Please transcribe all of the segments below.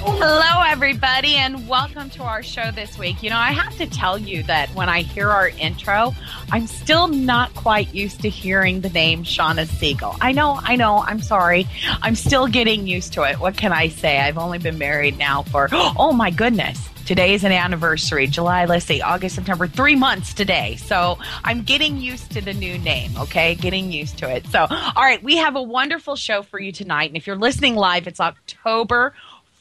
Hello, everybody, and welcome to our show this week. You know, I have to tell you that when I hear our intro, I'm still not quite used to hearing the name Shawna Siegel. I know, I know, I'm sorry. I'm still getting used to it. What can I say? I've only been married now for, oh my goodness. Today is an anniversary. July, let's see, August, September, three months today. So I'm getting used to the new name, okay? Getting used to it. So, all right, we have a wonderful show for you tonight. And if you're listening live, it's October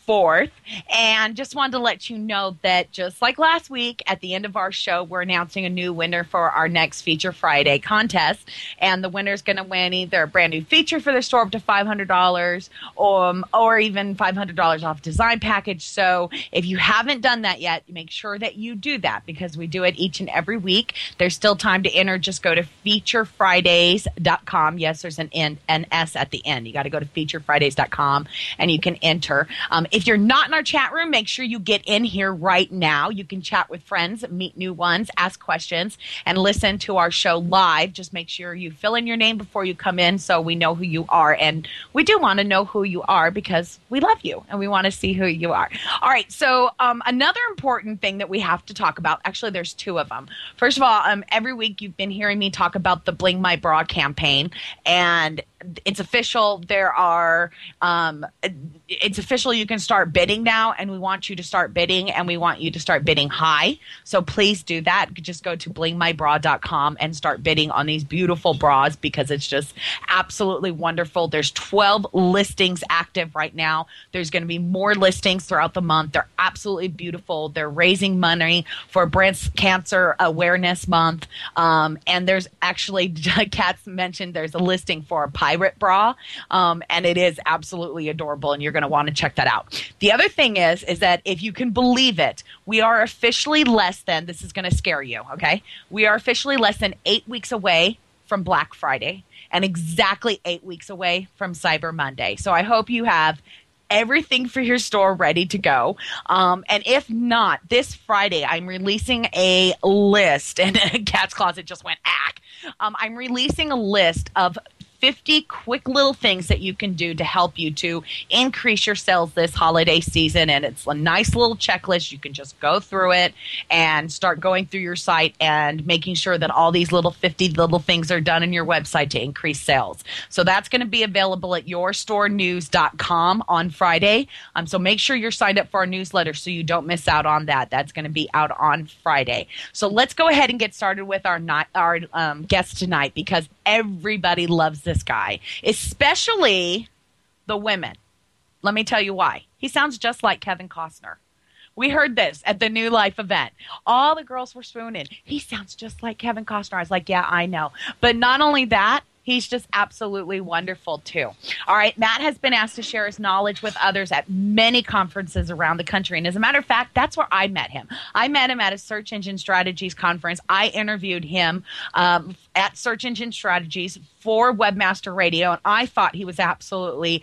4th. And just wanted to let you know that just like last week, at the end of our show, we're announcing a new winner for our next Feature Friday contest. And the winner is going to win either a brand new feature for their store up to $500 or, um, or even $500 off design package. So if you haven't done that yet, make sure that you do that because we do it each and every week. There's still time to enter. Just go to featurefridays.com. Yes, there's an, N, S at the end. You got to go to featurefridays.com and you can enter. Um, if you're not in our chat room, make sure you get in here right now. You can chat with friends, meet new ones, ask questions, and listen to our show live. Just make sure you fill in your name before you come in so we know who you are. And we do want to know who you are because we love you and we want to see who you are. All right. So, um, another important thing that we have to talk about actually, there's two of them. First of all, um, every week you've been hearing me talk about the Bling My Bra campaign. And it's official. There are, um, it's official. You can start bidding now, and we want you to start bidding, and we want you to start bidding high. So please do that. Just go to blingmybra.com and start bidding on these beautiful bras because it's just absolutely wonderful. There's 12 listings active right now. There's going to be more listings throughout the month. They're absolutely beautiful. They're raising money for Breast Cancer Awareness Month, um, and there's actually, Kat's mentioned there's a listing for a pirate bra, um, and it is absolutely adorable, and you're going to want to check that out. The other thing is, is that if you can believe it, we are officially less than. This is going to scare you, okay? We are officially less than eight weeks away from Black Friday, and exactly eight weeks away from Cyber Monday. So I hope you have everything for your store ready to go. Um, and if not, this Friday I'm releasing a list, and Cat's Closet just went ack. Um, I'm releasing a list of 50 quick little things that you can do to help you to increase your sales this holiday season. And it's a nice little checklist. You can just go through it and start going through your site and making sure that all these little 50 little things are done in your website to increase sales. So that's going to be available at yourstorenews.com on Friday. Um, so make sure you're signed up for our newsletter so you don't miss out on that. That's going to be out on Friday. So let's go ahead and get started with our, our um, guest tonight because everybody loves this guy, especially the women. Let me tell you why. He sounds just like Kevin Costner. We heard this at the New Life event. All the girls were swooning. He sounds just like Kevin Costner. I was like, yeah, I know. But not only that, He's just absolutely wonderful, too. All right, Matt has been asked to share his knowledge with others at many conferences around the country. And as a matter of fact, that's where I met him. I met him at a Search Engine Strategies conference. I interviewed him um, at Search Engine Strategies for Webmaster Radio, and I thought he was absolutely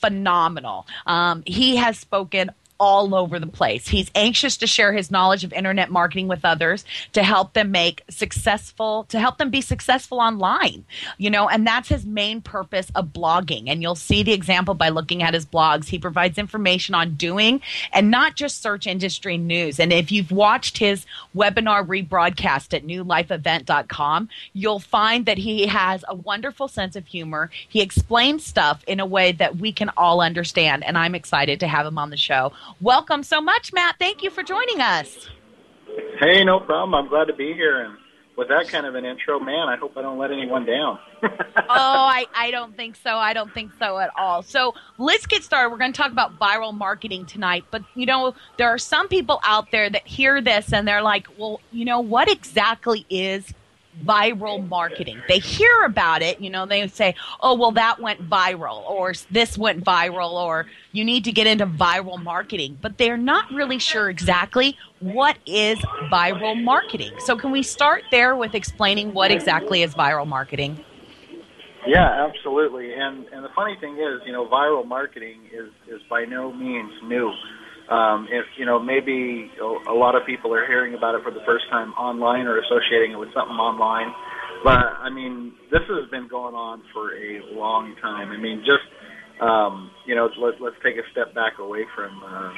phenomenal. Um, he has spoken all over the place. He's anxious to share his knowledge of internet marketing with others to help them make successful, to help them be successful online, you know, and that's his main purpose of blogging. And you'll see the example by looking at his blogs. He provides information on doing and not just search industry news. And if you've watched his webinar rebroadcast at newlifeevent.com, you'll find that he has a wonderful sense of humor. He explains stuff in a way that we can all understand. And I'm excited to have him on the show. Welcome so much, Matt. Thank you for joining us. Hey, no problem. I'm glad to be here, and with that kind of an intro, man, I hope I don't let anyone down. oh, I, I don't think so. I don't think so at all. So let's get started. We're going to talk about viral marketing tonight. But, you know, there are some people out there that hear this and they're like, well, you know, what exactly is viral marketing. They hear about it, you know, they say, oh, well, that went viral, or this went viral, or you need to get into viral marketing, but they're not really sure exactly what is viral marketing. So, can we start there with explaining what exactly is viral marketing? Yeah, absolutely. And and the funny thing is, you know, viral marketing is is by no means new. Um, if you know, maybe a lot of people are hearing about it for the first time online or associating it with something online. But I mean, this has been going on for a long time. I mean, just um, you know, let, let's take a step back away from uh,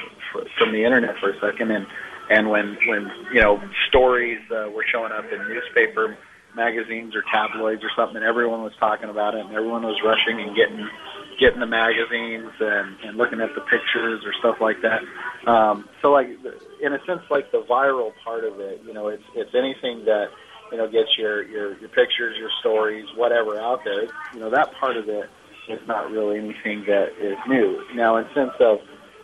from the internet for a second, and and when when you know stories uh, were showing up in newspaper magazines or tabloids or something, and everyone was talking about it, and everyone was rushing and getting getting the magazines and, and looking at the pictures or stuff like that. Um, so like in a sense, like the viral part of it, you know, it's it's anything that you know gets your your your pictures, your stories, whatever out there. You know, that part of it is not really anything that is new. Now, in sense of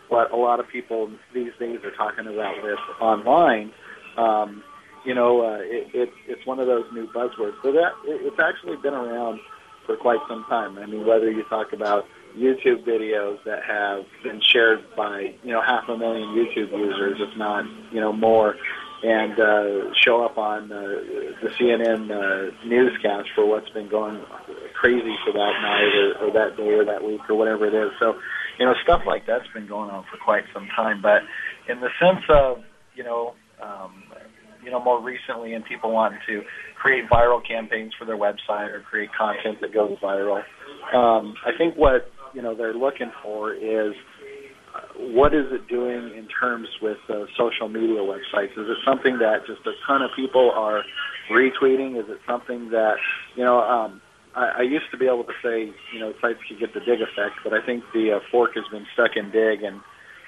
what a lot of people these days are talking about with online. Um, you know, uh, it, it, it's one of those new buzzwords. So that it, it's actually been around for quite some time. I mean, whether you talk about YouTube videos that have been shared by you know half a million YouTube users, if not you know more, and uh, show up on uh, the CNN uh, newscast for what's been going crazy for that night or, or that day or that week or whatever it is. So, you know, stuff like that's been going on for quite some time. But in the sense of you know um, you know, more recently and people wanting to create viral campaigns for their website or create content that goes viral. Um, I think what, you know, they're looking for is uh, what is it doing in terms with uh, social media websites? Is it something that just a ton of people are retweeting? Is it something that, you know, um, I, I used to be able to say, you know, sites could get the Digg effect, but I think the uh, fork has been stuck in Digg and,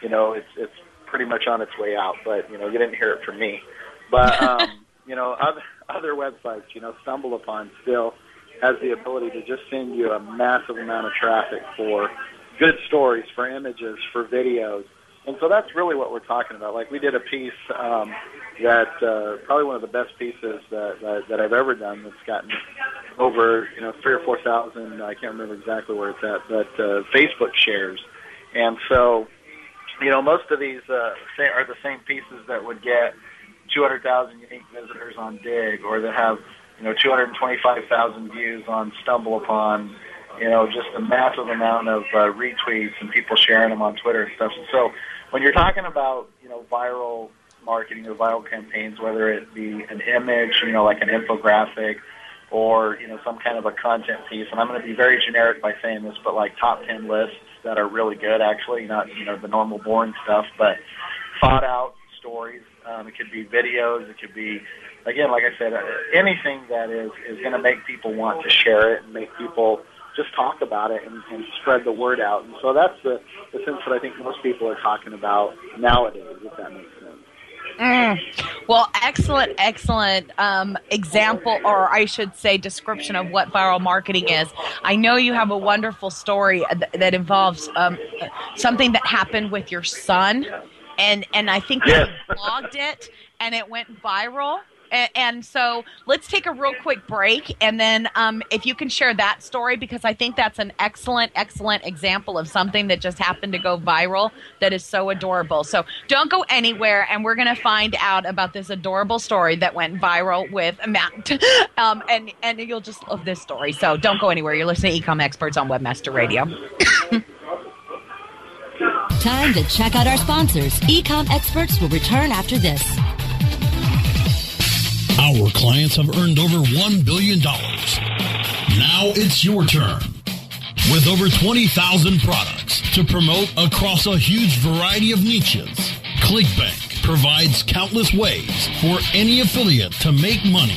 you know, it's, it's pretty much on its way out, but, you know, you didn't hear it from me. But um, you know, other other websites, you know, StumbleUpon still has the ability to just send you a massive amount of traffic for good stories, for images, for videos. And so that's really what we're talking about. Like we did a piece um, that uh, probably one of the best pieces that, that that I've ever done. That's gotten over you know three or four thousand. I can't remember exactly where it's at, but uh, Facebook shares. And so, you know, most of these uh, are the same pieces that would get 200,000 unique visitors on Digg, or that have you know 225,000 views on StumbleUpon. You know, just a massive amount of uh, retweets and people sharing them on Twitter and stuff. So when you're talking about you know viral marketing or viral campaigns, whether it be an image, you know, like an infographic, or you know some kind of a content piece, and I'm going to be very generic by saying this, but like top 10 lists that are really good, actually, not you know the normal boring stuff, but thought out stories um, it could be videos. It could be, again, like I said, uh, anything that is is going to make people want to share it and make people just talk about it and, and spread the word out. And so that's the, the sense that I think most people are talking about nowadays, if that makes sense. Mm. Well, excellent, excellent um, example, or I should say, description of what viral marketing is. I know you have a wonderful story th- that involves um, something that happened with your son and and I think they blogged it, and it went viral. And, and, so let's take a real quick break, and then um, if you can share that story, because I think that's an excellent, excellent example of something that just happened to go viral that is so adorable. So don't go anywhere, and we're going to find out about this adorable story that went viral with Matt, um, and and you'll just love this story. So don't go anywhere. You're listening to Ecom Experts on Webmaster Radio. Time to check out our sponsors. Ecom experts will return after this. Our clients have earned over $1 billion. Now it's your turn. With over 20,000 products to promote across a huge variety of niches, ClickBank provides countless ways for any affiliate to make money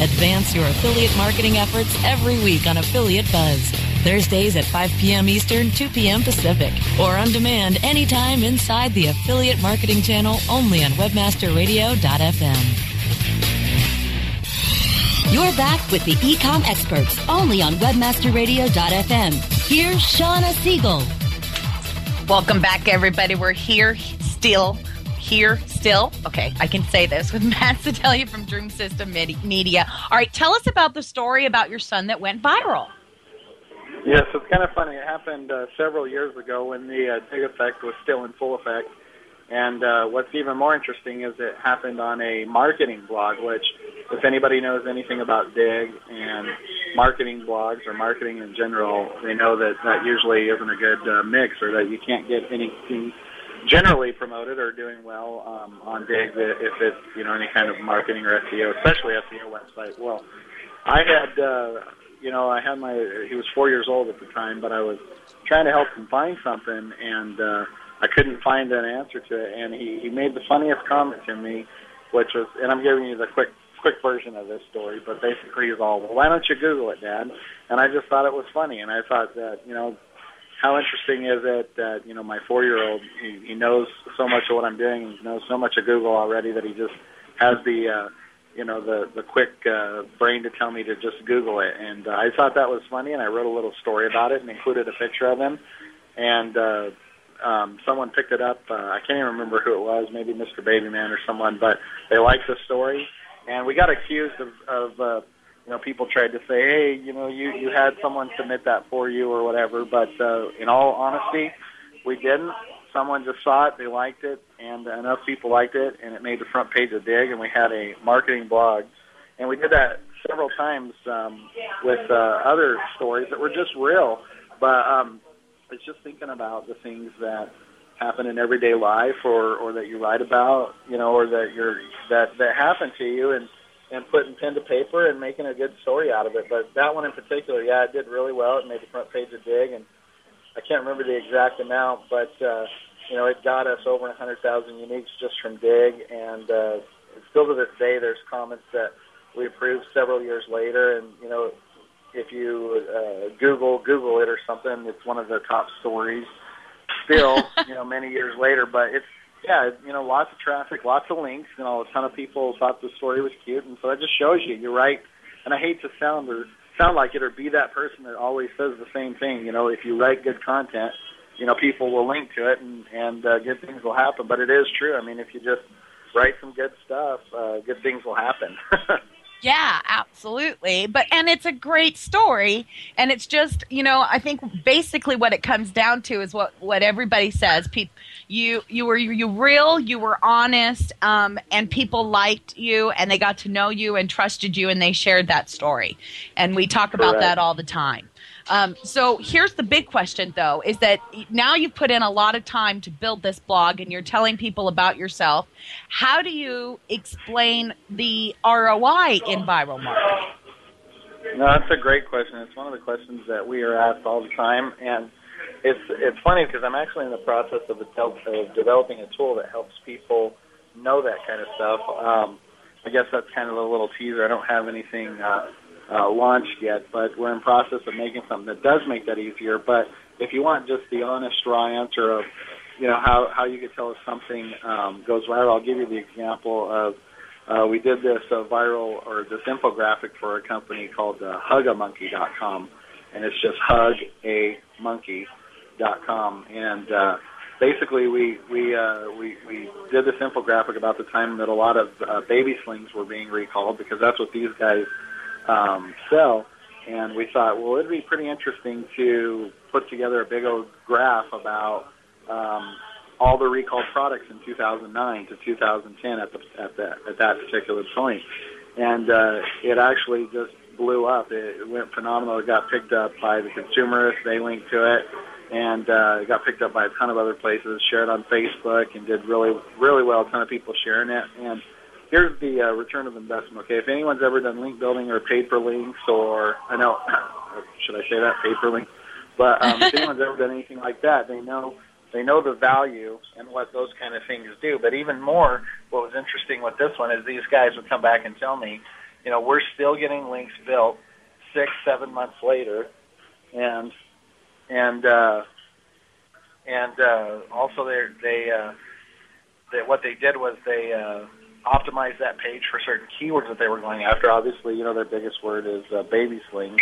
Advance your affiliate marketing efforts every week on Affiliate Buzz. Thursdays at 5 p.m. Eastern, 2 p.m. Pacific, or on demand anytime inside the Affiliate Marketing Channel only on WebmasterRadio.fm. You're back with the Ecom experts only on WebmasterRadio.fm. Here's Shawna Siegel. Welcome back, everybody. We're here still. Here still. Okay, I can say this with Matt Siltala from Dream System Media. All right, tell us about the story about your son that went viral. Yes, it's kind of funny. It happened uh, several years ago when the uh, Digg effect was still in full effect. And uh, what's even more interesting is it happened on a marketing blog, which, if anybody knows anything about Digg and marketing blogs or marketing in general, they know that that usually isn't a good uh, mix or that you can't get anything generally promoted or doing well um, on Digg if it's you know any kind of marketing or SEO, especially SEO website. Well, I had uh, you know I had my he was four years old at the time, but I was trying to help him find something and. uh I couldn't find an answer to it, and he he made the funniest comment to me, which was, and I'm giving you the quick quick version of this story, but basically he's all, well, why don't you Google it, Dad? And I just thought it was funny, and I thought that you know how interesting is it that you know my four year old he, he knows so much of what I'm doing, he knows so much of Google already that he just has the uh, you know the the quick uh, brain to tell me to just Google it, and uh, I thought that was funny, and I wrote a little story about it and included a picture of him, and uh, um, someone picked it up. Uh, I can't even remember who it was, maybe Mr. Babyman or someone, but they liked the story, and we got accused of, of uh, you know, people tried to say, hey, you know, you you had someone submit that for you or whatever, but uh, in all honesty, we didn't. Someone just saw it, they liked it, and enough people liked it, and it made the front page of Digg, and we had a marketing blog, and we did that several times um, with uh, other stories that were just real, but um, it's just thinking about the things that happen in everyday life or or that you write about you know or that you're that that happen to you. And and putting pen to paper and making a good story out of it but that one in particular yeah it did really well it made the front page of Digg and i can't remember the exact amount but uh you know it got us over hundred thousand uniques just from Digg and uh still to this day there's comments that we approved several years later and you know if you uh, Google Google it or something, it's one of the top stories. Still, you know, many years later, but it's yeah, you know, lots of traffic, lots of links. You know, a ton of people thought the story was cute, and so that just shows you you're right. And I hate to sound or sound like it or be that person that always says the same thing. You know, if you write good content, you know, people will link to it, and and uh, good things will happen. But it is true. I mean, if you just write some good stuff, uh, good things will happen. Yeah, absolutely. But and it's a great story and it's just, you know, I think basically what it comes down to is what what everybody says. People you you were you real, you were honest, um, and people liked you and they got to know you and trusted you and they shared that story. And we talk about that all the time. Um, so here's the big question, though, is that now you've put in a lot of time to build this blog and you're telling people about yourself. How do you explain the ROI in viral marketing? No, that's a great question. It's one of the questions that we are asked all the time, and it's it's funny because I'm actually in the process of, of developing a tool that helps people know that kind of stuff. Um, I guess that's kind of a little teaser. I don't have anything uh, uh, launched yet, but we're in process of making something that does make that easier. But if you want just the honest, raw answer of you know how how you could tell if something um, goes viral, I'll give you the example of uh, we did this uh, viral or this infographic for a company called uh, hugamonkey.com, and it's just hugamonkey.com. And uh, basically, we we, uh, we we did this infographic about the time that a lot of uh, baby slings were being recalled because that's what these guys um. And we thought, well, it'd be pretty interesting to put together a big old graph about um, all the recalled products in 2009 to 2010 at the at that at that particular point. point, and uh, it actually just blew up. It, it went phenomenal. It got picked up by the consumerists. They linked to it, and uh, it got picked up by a ton of other places. Shared on Facebook and did really really well. A ton of people sharing it. And here's the uh, return of investment. Okay, if anyone's ever done link building or paid for links, or I know, should I say that paid for links? But um, if anyone's ever done anything like that, they know they know the value and what those kind of things do. But even more, what was interesting with this one is these guys would come back and tell me, you know, we're still getting links built six, seven months later, and and uh, and uh, also they they uh, they what they did was they uh, optimized that page for certain keywords that they were going after. Obviously, you know, their biggest word is uh, baby slings,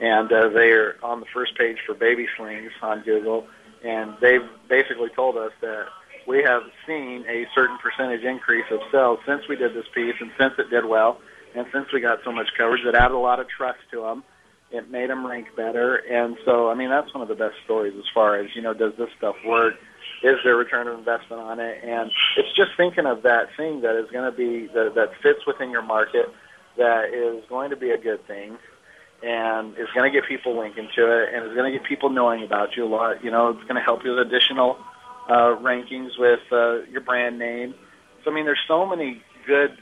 and uh, they're on the first page for baby slings on Google. And they've basically told us that we have seen a certain percentage increase of sales since we did this piece and since it did well and since we got so much coverage it added a lot of trust to them it made them rank better. And so i mean that's one of the best stories as far as you know does this stuff work is there return of investment on it and it's just thinking of that thing that is going to be that, that fits within your market that is going to be a good thing and is going to get people linking to it and is going to get people knowing about you a lot. You know, it's going to help you with additional uh, rankings with uh, your brand name. So, I mean, there's so many good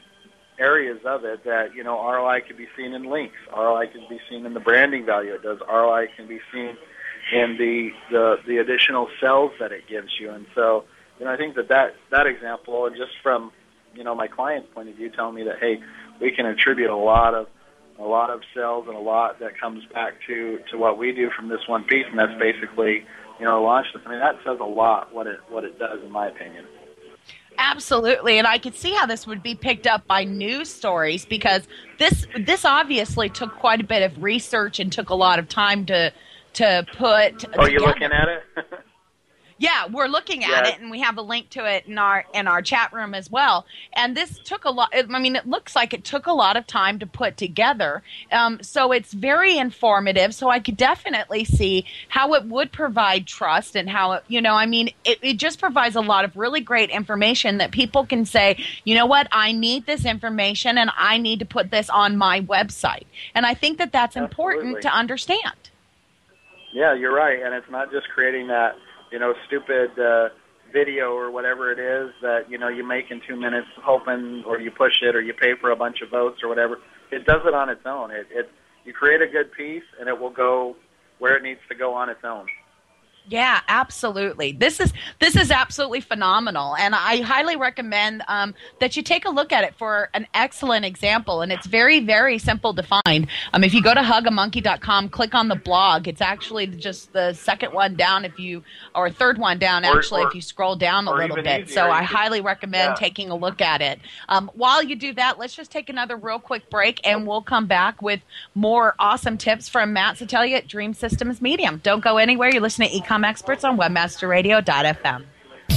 areas of it that, you know, ROI can be seen in links. ROI can be seen in the branding value it does. ROI can be seen in the, the, the additional sales that it gives you. And so, you know, I think that that, that example, and just from, you know, my client's point of view, telling me that, hey, we can attribute a lot of a lot of sales and a lot that comes back to to what we do from this one piece, and that's basically you know launch. I mean, that says a lot what it what it does, in my opinion. Absolutely, and I could see how this would be picked up by news stories because this this obviously took quite a bit of research and took a lot of time to to put. Oh, you're looking at it. Yeah, we're looking at Yeah. it, and we have a link to it in our in our chat room as well. And this took a lot. I mean, it looks like it took a lot of time to put together. Um, so it's very informative. So I could definitely see how it would provide trust and how it, you know, I mean, it, it just provides a lot of really great information that people can say, you know what, I need this information, and I need to put this on my website. And I think that that's important to understand. Yeah, you're right, and it's not just creating that you know stupid uh, video or whatever it is that you know you make in two minutes, hoping or you push it or you pay for a bunch of votes or whatever. It does it on its own. It, it you create a good piece, and it will go where it needs to go on its own. Yeah, absolutely. This is this is absolutely phenomenal, and I highly recommend um, that you take a look at it for an excellent example. And it's very very simple to find. Um, if you go to hugamonkey.com, click on the blog. It's actually just the second one down, if you or third one down Or- actually, or- if you scroll down a little bit. easier, so I highly recommend yeah. taking a look at it. Um, while you do that, let's just take another real quick break, and we'll come back with more awesome tips from Matt Siltala at Dream Systems Media. Don't go anywhere. You're listening to Ecom Experts on WebmasterRadio.fm.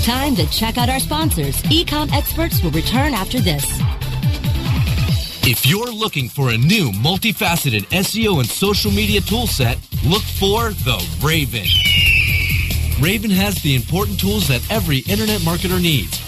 Time to check out our sponsors. Ecom experts will return after this. If you're looking for a new multifaceted SEO and social media toolset, look for the Raven. Raven has the important tools that every internet marketer needs.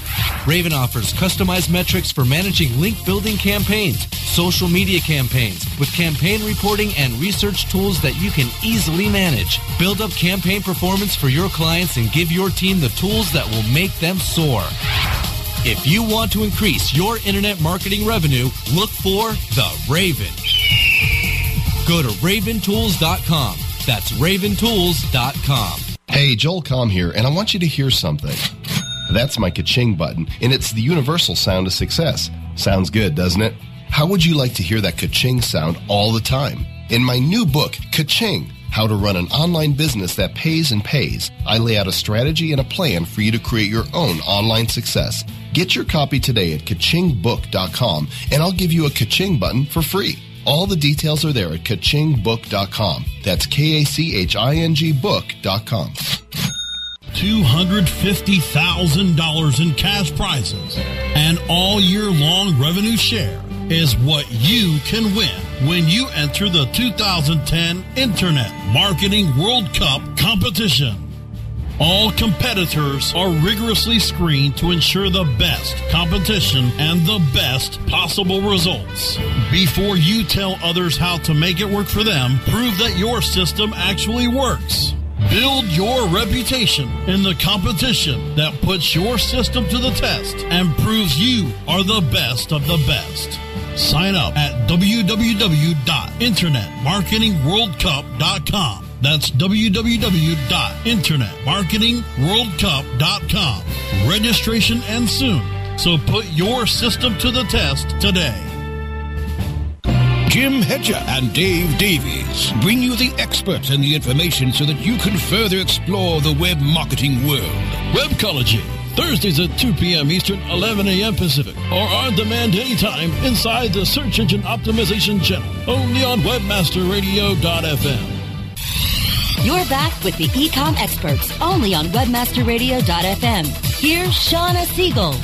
Raven offers customized metrics for managing link building campaigns, social media campaigns, with campaign reporting and research tools that you can easily manage. Build up campaign performance for your clients and give your team the tools that will make them soar. If you want to increase your internet marketing revenue, look for the Raven. Go to raventools.com. That's raventools.com. Hey, Joel Comm here, and I want you to hear something. That's my ka-ching button, and it's the universal sound of success. Sounds good, doesn't it? How would you like to hear that ka-ching sound all the time? In my new book, Ka-ching, How to Run an Online Business That Pays and Pays, I lay out a strategy and a plan for you to create your own online success. Get your copy today at kachingbook.com, and I'll give you a ka-ching button for free. All the details are there at kachingbook.com. That's K-A-C-H-I-N-G book.com. $250,000 in cash prizes and all year long revenue share is what you can win when you enter the 2010 Internet Marketing World Cup competition. All competitors are rigorously screened to ensure the best competition and the best possible results. Before you tell others how to make it work for them, prove that your system actually works. Build your reputation in the competition that puts your system to the test and proves you are the best of the best. Sign up at www.internetmarketingworldcup.com. That's www.internetmarketingworldcup.com. Registration ends soon, so put your system to the test today. Jim Hedger and Dave Davies bring you the experts and the information so that you can further explore the web marketing world. Webcology, Thursdays at 2 p.m. Eastern, 11 a.m. Pacific, or on demand anytime inside the Search Engine Optimization channel, only on WebmasterRadio.fm. You're back with the Ecom experts, only on WebmasterRadio.fm. Here's Shawna Siegel.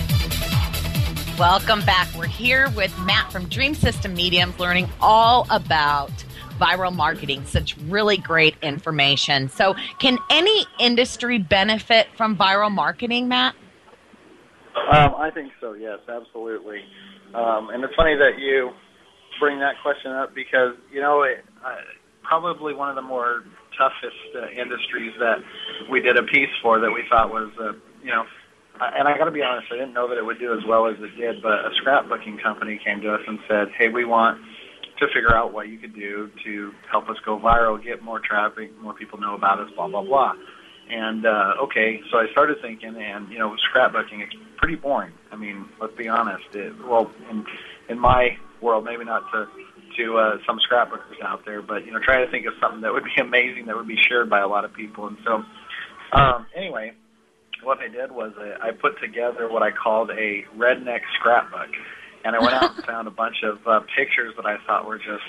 Welcome back. We're here with Matt from Dream System Mediums learning all about viral marketing. Such really great information. So, can any industry benefit from viral marketing, Matt? Um, I think so, yes, absolutely. Um, and it's funny that you bring that question up because, you know, it, uh, probably one of the more toughest uh, industries that we did a piece for that we thought was, uh, you know, and I got to be honest, I didn't know that it would do as well as it did. But a scrapbooking company came to us and said, "Hey, we want to figure out what you could do to help us go viral, get more traffic, more people know about us, blah blah blah." And uh, okay, so I started thinking, and you know, scrapbooking it's pretty boring. I mean, let's be honest. It, well, in in my world, maybe not to to uh, some scrapbookers out there, but you know, trying to think of something that would be amazing that would be shared by a lot of people. And so, um, anyway, what I did was I, I put together what I called a redneck scrapbook, and I went out and found a bunch of uh, pictures that I thought were just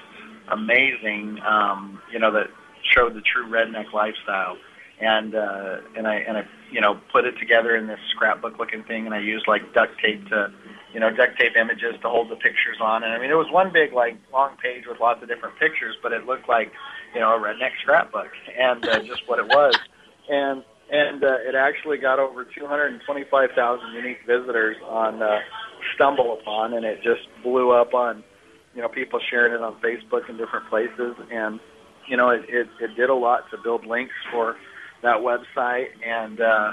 amazing. Um, you know, that showed the true redneck lifestyle, and uh, and I and I you know put it together in this scrapbook looking thing, and I used like duct tape to you know duct tape images to hold the pictures on, and I mean it was one big like long page with lots of different pictures, but it looked like you know a redneck scrapbook, and uh, just what it was. And and uh, it actually got over 225,000 unique visitors on uh, StumbleUpon, and it just blew up on you know people sharing it on Facebook and different places, and you know it, it, it did a lot to build links for that website, and uh,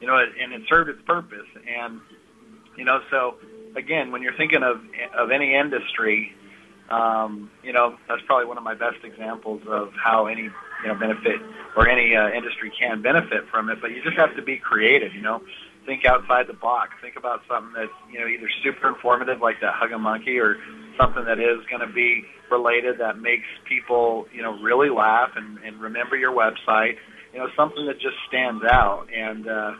you know it, and it served its purpose, and you know so again when you're thinking of of any industry um, you know, that's probably one of my best examples of how any you know benefit or any uh, industry can benefit from it. But you just have to be creative. You know, think outside the box. Think about something that's you know either super informative like that Hug a Monkey, or something that is going to be related that makes people you know really laugh and, and remember your website. You know, something that just stands out, and uh,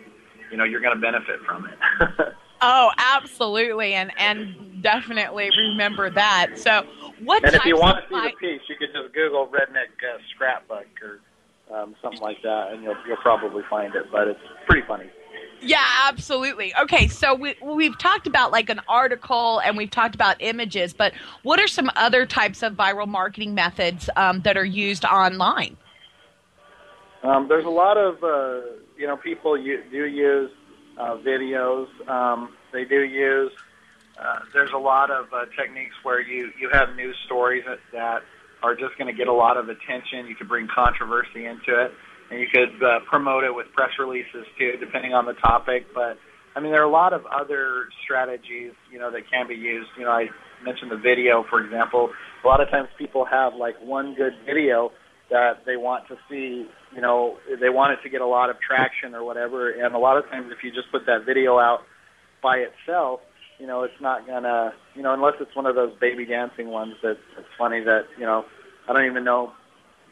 you know you're going to benefit from it. Oh, absolutely, and and definitely remember that. So, what? And if you want to see like, the piece, you could just Google redneck uh, scrapbook or um, something like that, and you'll you'll probably find it. But it's pretty funny. Yeah, absolutely. Okay, so we, we've talked about like an article and we've talked about images, but what are some other types of viral marketing methods um, that are used online? Um, there's a lot of uh, you know people do use uh, videos. Um, they do use. Uh, there's a lot of uh, techniques where you you have news stories that, that are just going to get a lot of attention. You can bring controversy into it, and you could uh, promote it with press releases too, depending on the topic. But I mean, there are a lot of other strategies, you know, that can be used. You know, I mentioned the video, for example. A lot of times people have like one good video that they want to see, you know, they want it to get a lot of traction or whatever. And a lot of times, if you just put that video out by itself, you know, it's not gonna, you know, unless it's one of those baby dancing ones that it's funny that, you know, I don't even know,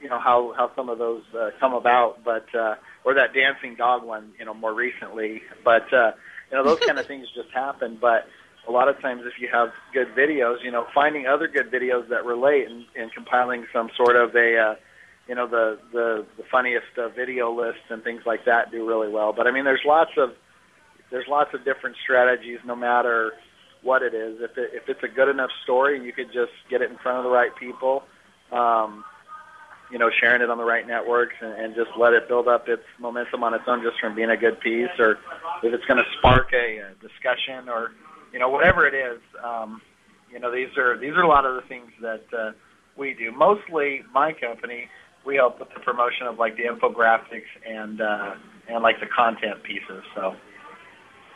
you know, how how some of those uh, come about, but uh, or that dancing dog one, you know, more recently. But uh, you know, those kind of things just happen. But a lot of times, if you have good videos, you know, finding other good videos that relate and, and compiling some sort of a uh, you know the the the funniest uh, video lists and things like that do really well. But I mean, there's lots of there's lots of different strategies, no matter what it is. If it, if it's a good enough story, you could just get it in front of the right people. Um, you know, sharing it on the right networks and, and just let it build up its momentum on its own just from being a good piece, or if it's going to spark a, a discussion, or you know, whatever it is. Um, you know, these are these are a lot of the things that uh, we do. Mostly, my company we help with the promotion of like the infographics and uh, and like the content pieces. So.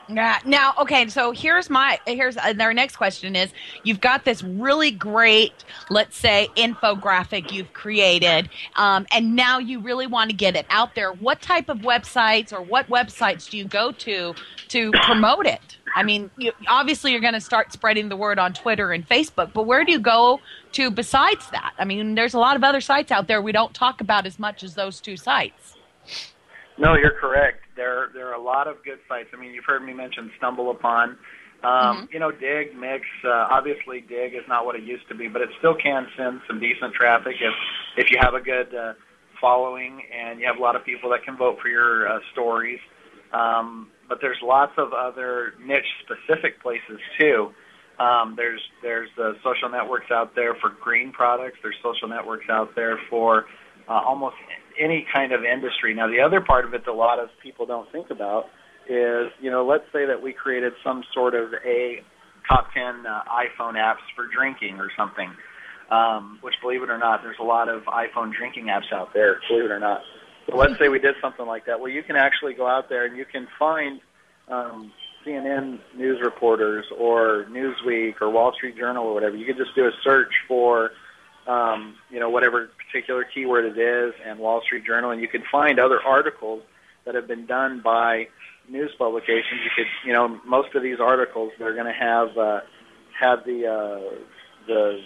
Yeah. Now, okay. So here's my here's uh, our next question is: You've got this really great, let's say, infographic you've created, um, and now you really want to get it out there. What type of websites or what websites do you go to to promote it? I mean, you, obviously you're going to start spreading the word on Twitter and Facebook, but where do you go to besides that? I mean, there's a lot of other sites out there we don't talk about as much as those two sites. No, you're correct. There, there are a lot of good sites. I mean, you've heard me mention StumbleUpon. Um, mm-hmm. You know, Digg, Mixx. Uh, obviously, Digg is not what it used to be, but it still can send some decent traffic if if you have a good uh, following and you have a lot of people that can vote for your uh, stories. Um, but there's lots of other niche specific places too. Um, there's there's the social networks out there for green products. There's social networks out there for uh, almost any kind of industry. Now, the other part of it that a lot of people don't think about is, you know, let's say that we created some sort of a top 10 uh, iPhone apps for drinking or something, um, which, believe it or not, there's a lot of iPhone drinking apps out there, believe it or not. So let's say we did something like that. Well, you can actually go out there and you can find um, CNN news reporters or Newsweek or Wall Street Journal or whatever. You can just do a search for, um, you know, whatever particular keyword it is, and Wall Street Journal, and you can find other articles that have been done by news publications. You could, you know, most of these articles they're going to have uh, have the uh, the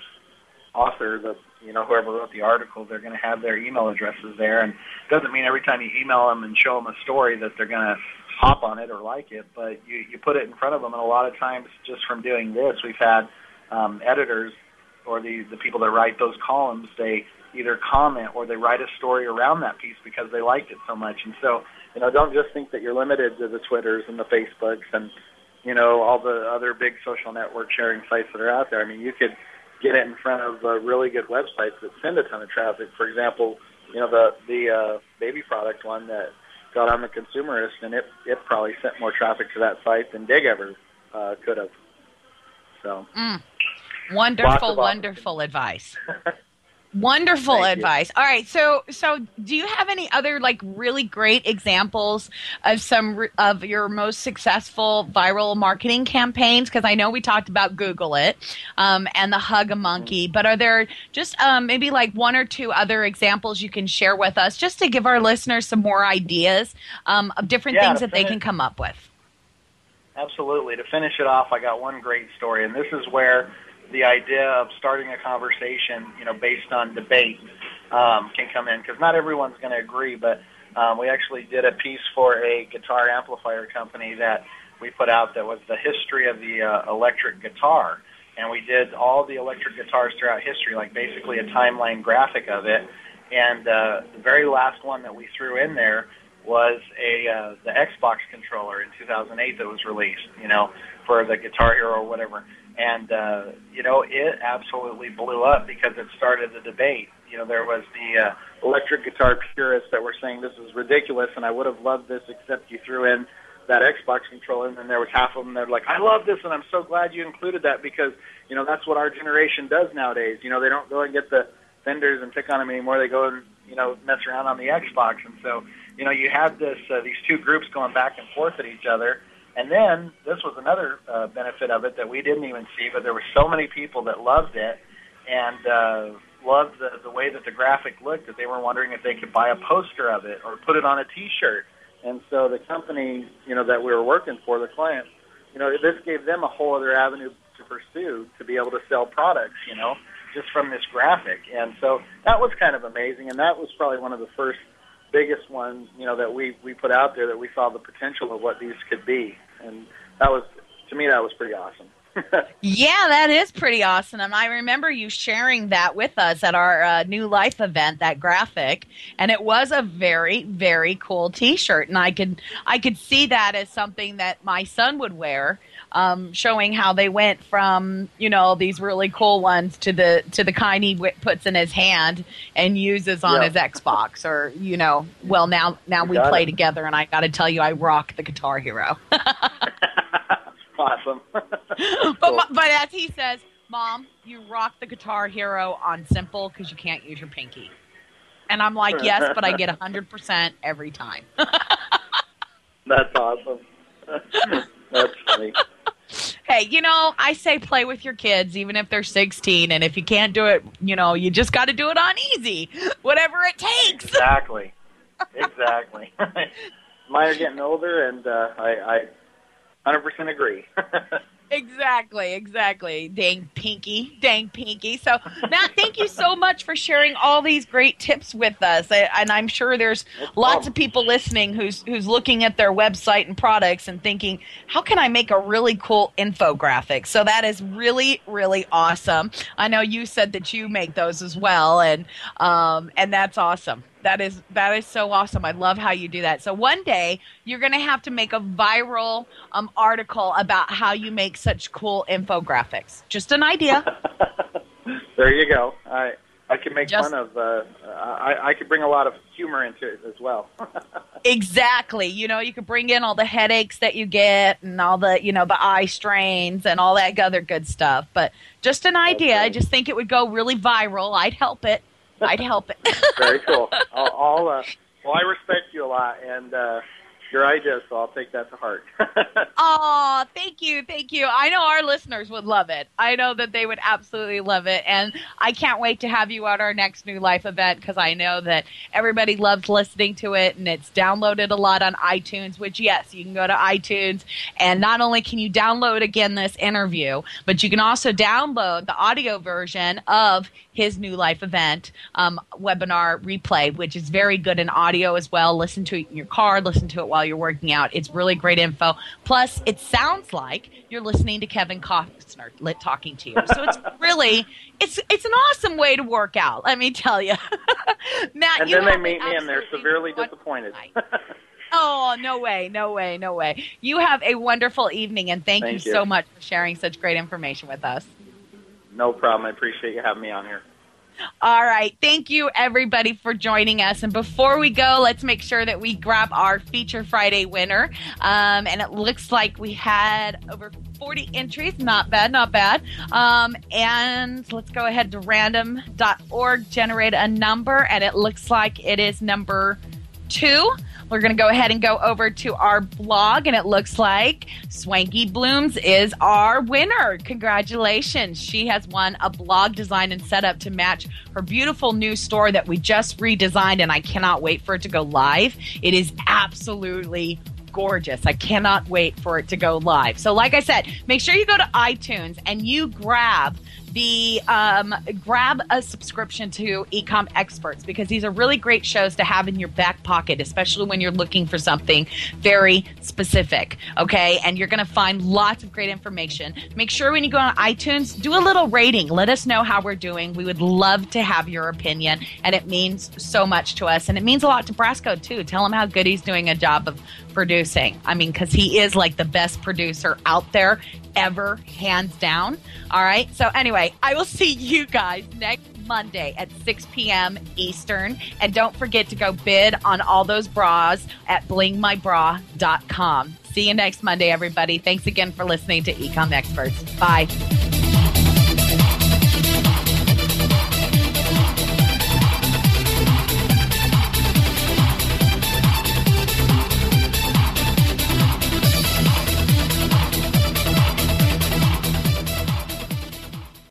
author, the you know whoever wrote the article, they're going to have their email addresses there, and it doesn't mean every time you email them and show them a story that they're going to hop on it or like it, but you you put it in front of them, and a lot of times just from doing this, we've had um, editors or the the people that write those columns, they either comment or they write a story around that piece because they liked it so much, and so you know don't just think that you're limited to the Twitters and the Facebooks and you know all the other big social network sharing sites that are out there. I mean, you could get it in front of uh, really good websites that send a ton of traffic. For example, you know the the uh, baby product one that got on the consumerist, and it it probably sent more traffic to that site than Digg ever uh, could have. So, mm. Wonderful, wonderful advice. Wonderful Thank advice. You. All right, so so do you have any other like really great examples of some of your most successful viral marketing campaigns? Because I know we talked about Google it um, and the Hug a Monkey, but are there just um, maybe like one or two other examples you can share with us, just to give our listeners some more ideas um, of different yeah, things that they can come up with? Absolutely. To finish it off, I got one great story, and this is where the idea of starting a conversation, you know, based on debate, um, can come in because not everyone's going to agree. But um, we actually did a piece for a guitar amplifier company that we put out that was the history of the uh, electric guitar, and we did all the electric guitars throughout history, like basically a timeline graphic of it. And uh, the very last one that we threw in there was a uh, the Xbox controller in 2008 that was released. You know, for the Guitar Hero or whatever, and uh, you know it absolutely blew up because it started the debate. You know, there was the uh, electric guitar purists that were saying this is ridiculous, and I would have loved this except you threw in that Xbox controller, and then there was half of them that were like, I love this, and I'm so glad you included that because you know that's what our generation does nowadays. You know, they don't go and get the vendors and pick on them anymore. They go and you know mess around on the Xbox, and so you know you have this uh, these two groups going back and forth at each other. And then this was another uh, benefit of it that we didn't even see, but there were so many people that loved it and uh, loved the, the way that the graphic looked that they were wondering if they could buy a poster of it or put it on a T-shirt. And so the company, you know, that we were working for, the client, you know, this gave them a whole other avenue to pursue to be able to sell products, you know, just from this graphic. And so that was kind of amazing, and that was probably one of the first biggest ones, you know, that we we put out there that we saw the potential of what these could be, and that was to me that was pretty awesome. Yeah, that is pretty awesome. And I remember you sharing that with us at our uh, New Life event, that graphic, and it was a very, very cool T-shirt. And I could, I could see that as something that my son would wear, um, showing how they went from, you know, these really cool ones to the to the kind he w- puts in his hand and uses on Yeah. his Xbox, or you know, well now now You we play it. together, and I got to tell you, I rock the Guitar Hero. awesome. but, but as he says, Mom, you rock the Guitar Hero on simple because you can't use your pinky. And I'm like, yes, but I get 100% every time. That's awesome. That's funny. hey, you know, I say play with your kids, even if they're 16. And if you can't do it, you know, you just got to do it on easy, whatever it takes. Exactly. Exactly. Mine are getting older, and uh, I, I 100% agree. Exactly, exactly. Dang pinky, dang pinky. So, Matt, thank you so much for sharing all these great tips with us. I, and I'm sure there's lots of people listening who's who's looking at their website and products and thinking, how can I make a really cool infographic? So that is really, really awesome. I know you said that you make those as well, and um, and that's awesome. That is that is so awesome. I love how you do that. So one day you're going to have to make a viral um, article about how you make such cool infographics. Just an idea. there you go. I I can make Just- fun of. Uh, I I could bring a lot of humor into it as well. exactly. You know, you could bring in all the headaches that you get and all the you know the eye strains and all that other good stuff. But just an idea. I just think it would go really viral. I'd help it. I'd help it. Very cool. I'll, I'll uh, well, I respect you a lot, and uh, your idea, so I'll take that to heart. Oh, thank you, thank you. I know our listeners would love it. I know that they would absolutely love it, and I can't wait to have you at our next New Life event because I know that everybody loves listening to it, and it's downloaded a lot on iTunes. Which, yes, you can go to iTunes, and not only can you download again this interview, but you can also download the audio version of his New Life event um, webinar replay, which is very good in audio as well. Listen to it in your car, listen to it while you're working out. It's really great info. Plus, it sounds like you're listening to Kevin Costner lit talking to you. So it's really it's it's an awesome way to work out. Let me tell you, Matt. and you then they meet me, and they're severely disappointed. Oh, no way, no way, no way. You have a wonderful evening, and thank, Thank you, you. so much for sharing such great information with us. No problem. I appreciate you having me on here. All right. Thank you, everybody, for joining us. And before we go, let's make sure that we grab our Feature Friday winner. Um, and it looks like we had over 40 entries. Not bad, not bad. Um, and let's go ahead to random.org, generate a number. And it looks like it is number two. We're going to go ahead and go over to our blog, and it looks like Swanky Blooms is our winner. Congratulations. She has won a blog design and setup to match her beautiful new store that we just redesigned, and I cannot wait for it to go live. It is absolutely gorgeous. I cannot wait for it to go live. So, like I said, make sure you go to iTunes and you grab the um, grab a subscription to Ecom Experts because these are really great shows to have in your back pocket, especially when you're looking for something very specific. Okay, and you're going to find lots of great information. Make sure when you go on iTunes, do a little rating. Let us know how we're doing. We would love to have your opinion, and it means so much to us, and it means a lot to Brasco too. Tell him how good he's doing a job of producing. I mean, because he is like the best producer out there ever, hands down. All right. So, anyway, I will see you guys next Monday at 6 p.m. Eastern. And don't forget to go bid on all those bras at blingmybra.com. See you next Monday, everybody. Thanks again for listening to Ecom Experts. Bye.